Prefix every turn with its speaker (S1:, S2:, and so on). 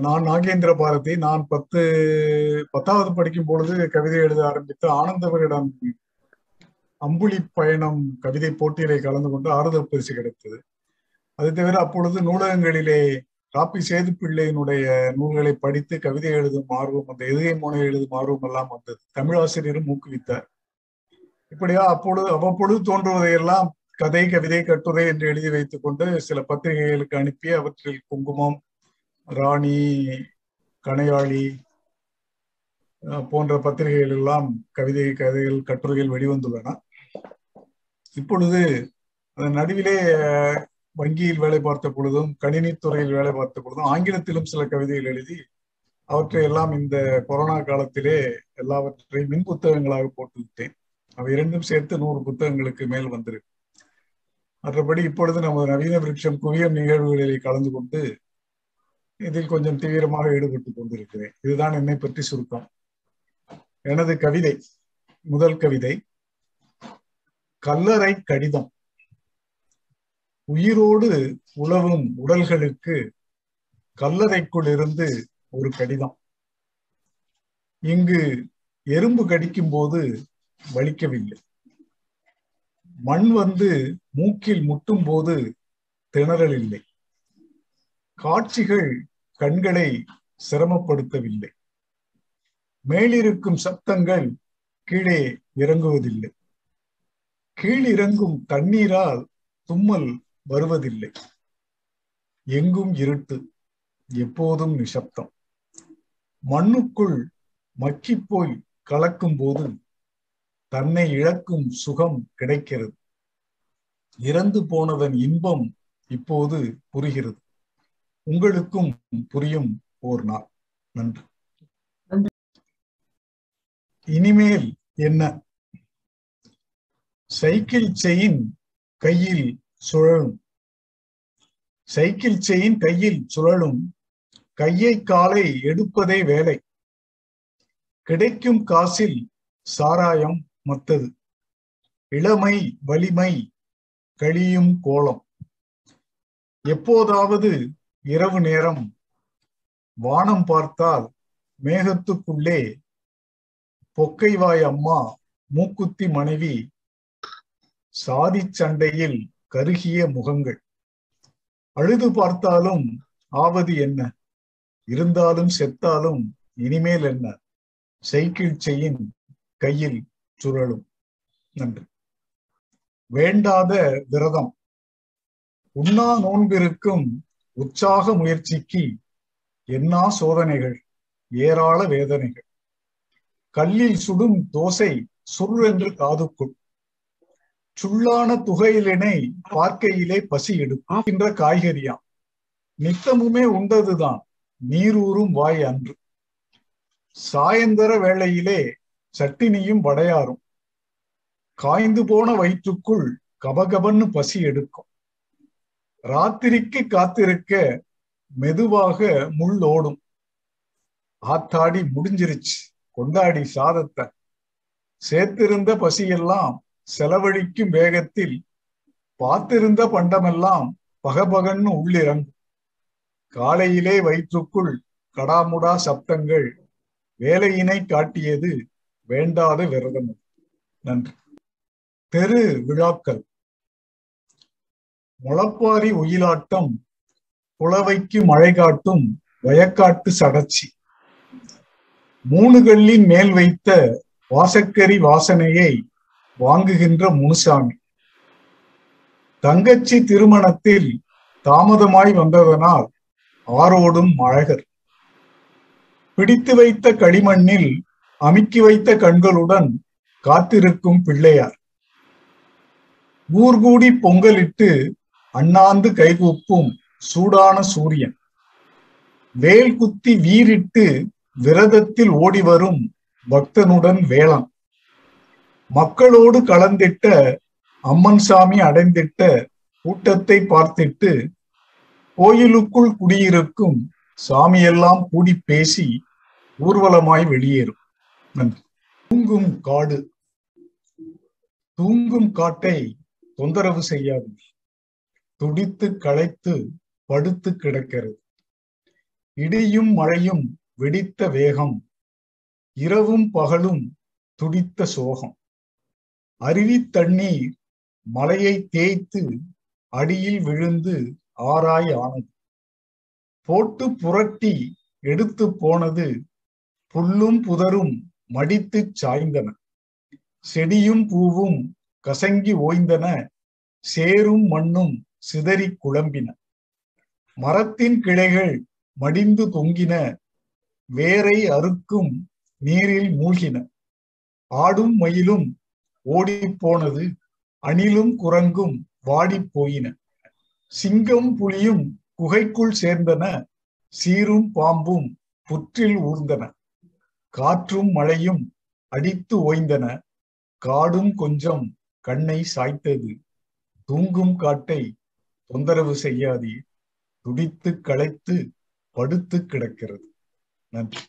S1: நான் நாகேந்திர பாரதி நான் பத்து பத்தாவது படிக்கும் பொழுது கவிதை எழுத ஆரம்பித்து ஆனந்தவரிடம் அம்புலி பயணம் கவிதை போட்டியிலே கலந்து கொண்டு ஆறுதல் பரிசு கிடைத்தது. அது தவிர அப்பொழுது நூலகங்களிலே ராப்பி சேதுப்பிள்ளையினுடைய நூல்களை படித்து கவிதை எழுதும் ஆர்வம் அந்த எதுகை மோனை எழுதும் ஆர்வம் எல்லாம் வந்தது. தமிழாசிரியரும் ஊக்குவித்தார். இப்படியா அப்பொழுது அவ்வப்பொழுது தோன்றுவதையெல்லாம் கதை கவிதை கட்டுரை என்று எழுதி வைத்துக் கொண்டு சில பத்திரிகைகளுக்கு அனுப்பி அவற்றில் குங்குமம் ராணி கணையாளி போன்ற பத்திரிகைகள் எல்லாம் கவிதை கதைகள் கட்டுரைகள் வெளிவந்துள்ளன. இப்பொழுது அதன் நடுவிலே வங்கியில் வேலை பார்த்த பொழுதும் கணினித்துறையில் வேலை பார்த்த பொழுதும் ஆங்கிலத்திலும் சில கவிதைகள் எழுதி அவற்றை எல்லாம் இந்த கொரோனா காலத்திலே எல்லாவற்றையும் மின் புத்தகங்களாக போட்டு விட்டேன். அவை இரண்டும் சேர்த்து நூறு புத்தகங்களுக்கு மேல் வந்திருக்கு. மற்றபடி இப்பொழுது நமது நவீன விருட்சம் குவியம் நிகழ்வுகளில் கலந்து கொண்டு இதில் கொஞ்சம் தீவிரமாக ஈடுபட்டு கொண்டிருக்கிறேன். இதுதான் என்னை பற்றி சுருக்கம். எனது கவிதை முதல் கவிதை கல்லறை கடிதம். உயிரோடு உழவும் உடல்களுக்கு கல்லறைக்குள் இருந்து ஒரு கடிதம். இங்கு எறும்பு கடிக்கும் போது வலிக்கவில்லை. மண் வந்து மூக்கில் முட்டும் போது திணறல் இல்லை. காட்சிகள் கண்களை சிரமப்படுத்தவில்லை. மேலிருக்கும் சப்தங்கள் கீழே இறங்குவதில்லை. கீழிறங்கும் தண்ணீரால் தும்மல் வருவதில்லை. எங்கும் இருட்டு எப்போதும் நிசப்தம். மண்ணுக்குள் மக்கிப்போய் கலக்கும் போது தன்னை இழக்கும் சுகம் கிடைக்கிறது. இறந்து போனதன் இன்பம் இப்போது புரிகிறது. உங்களுக்கும் புரியும் ஓர் நாள். நன்றி. இனிமேல் என்ன? சைக்கிள் செயின் கையில் சுழலும். சைக்கிள் செயின் கையில் சுழலும். கையை காலை எடுப்பதே வேலை. கிடைக்கும் காசில் சாராயம் மத்தது இளமை வலிமை கழியும் கோலம். எப்போதாவது இரவு நேரம் வானம் பார்த்தால் மேகத்துக்குள்ளே பொக்கைவாய் அம்மா மூக்குத்தி மனைவி சாதி சண்டையில் கருகிய முகங்கள். அழுது பார்த்தாலும் ஆவது என்ன? இருந்தாலும் செத்தாலும் இனிமேல் என்ன? சைக்கிள் செயின் கையில் சுழலும். நன்றி. வேண்டாத விரதம். உண்ணா நோன்பிருக்கும் உற்சாக முயற்சிக்கு என்னா சோதனைகள்? ஏராள வேதனைகள். கல்லில் சுடும் தோசை சுருளென்று காதுக்குள். சுள்ளான துகையிலினை பார்க்கையிலே பசி எடுக்கின்ற காய்கறியாம். நித்தமுமே உண்டதுதான் நீரூறும் வாய் அன்று. சாயந்தர வேளையிலே சட்டினியும் வடையாரும் காய்ந்து போன வயிற்றுக்குள் கபகபன்னு பசி எடுக்கும். ராத்திரிக்கு காத்திருக்க மெதுவாக முள் ஓடும். ஆத்தாடி முடிஞ்சிருச்சு. கொண்டாடி சாதத்தை. சேர்த்திருந்த பசியெல்லாம் செலவழிக்கும் வேகத்தில் பார்த்திருந்த பண்டமெல்லாம் பகபகன்னு உள்ளிறங்கும். காலையிலே வயிற்றுக்குள் கடாமுடா சப்தங்கள் வேலையினை காட்டியது வேண்டாத விரதம். நன்றி. தெரு விழாக்கள். முளப்பாரி ஒயிலாட்டம் புலவைக்கு மழை காட்டும் வயக்காட்டு சடச்சி மூணு கல்லின் மேல் வைத்த வாசக்கரி வாசனையை வாங்குகின்ற முனுசாமி. தங்கச்சி திருமணத்தில் தாமதமாய் வந்ததனால் ஆரோடும் அழகர். பிடித்து வைத்த களிமண்ணில் அமுக்கி வைத்த கண்களுடன் காத்திருக்கும் பிள்ளையார். ஊர்கூடி பொங்கலிட்டு அண்ணாந்து கைகூப்பும் சூடான சூரியன். வேல் குத்தி வீரிட்டு விரதத்தில் ஓடி வரும் பக்தனுடன் வேளம் மக்களோடு கலந்திட்ட அம்மன் சாமி அடைந்திட்ட கூட்டத்தை பார்த்திட்டு கோயிலுக்குள் குடியிருக்கும் சாமியெல்லாம் கூடி பேசி ஊர்வலமாய் வெளியேறும். நன்றி. தூங்கும் காடு. தூங்கும் காட்டை தொந்தரவு செய்யாது துடித்து களைத்து படுத்து கிடக்கிறது. இடியும் மழையும் வெடித்த வேகம் இரவும் பகலும் துடித்த சோகம். அருவி தண்ணீர் மலையை தேய்த்து அடியில் விழுந்து ஆராய் ஆனது. போட்டு புரட்டி எடுத்து போனது புல்லும் புதரும் மடித்து சாய்ந்தன. செடியும் பூவும் கசங்கி ஓய்ந்தன சேரும் மண்ணும் சிதறி குழம்பின. மரத்தின் கிளைகள் மடிந்து தொங்கின. வேரை அறுக்கும் நீரில் மூழ்கின. ஆடும் மயிலும் ஓடிப்போனது அணிலும் குரங்கும் வாடி போயின. சிங்கம் புலியும் குகைக்குள் சேர்ந்தன. சீரும் பாம்பும் புற்றில் ஊர்ந்தன. காற்றும் மழையும் அடித்து ஓய்ந்தன. காடும் கொஞ்சம் கண்ணை சாய்த்தது. தூங்கும் காட்டை தொந்தரவு செய்யாதே. துடித்து களைத்து படுத்து கிடக்கிறது. நன்றி.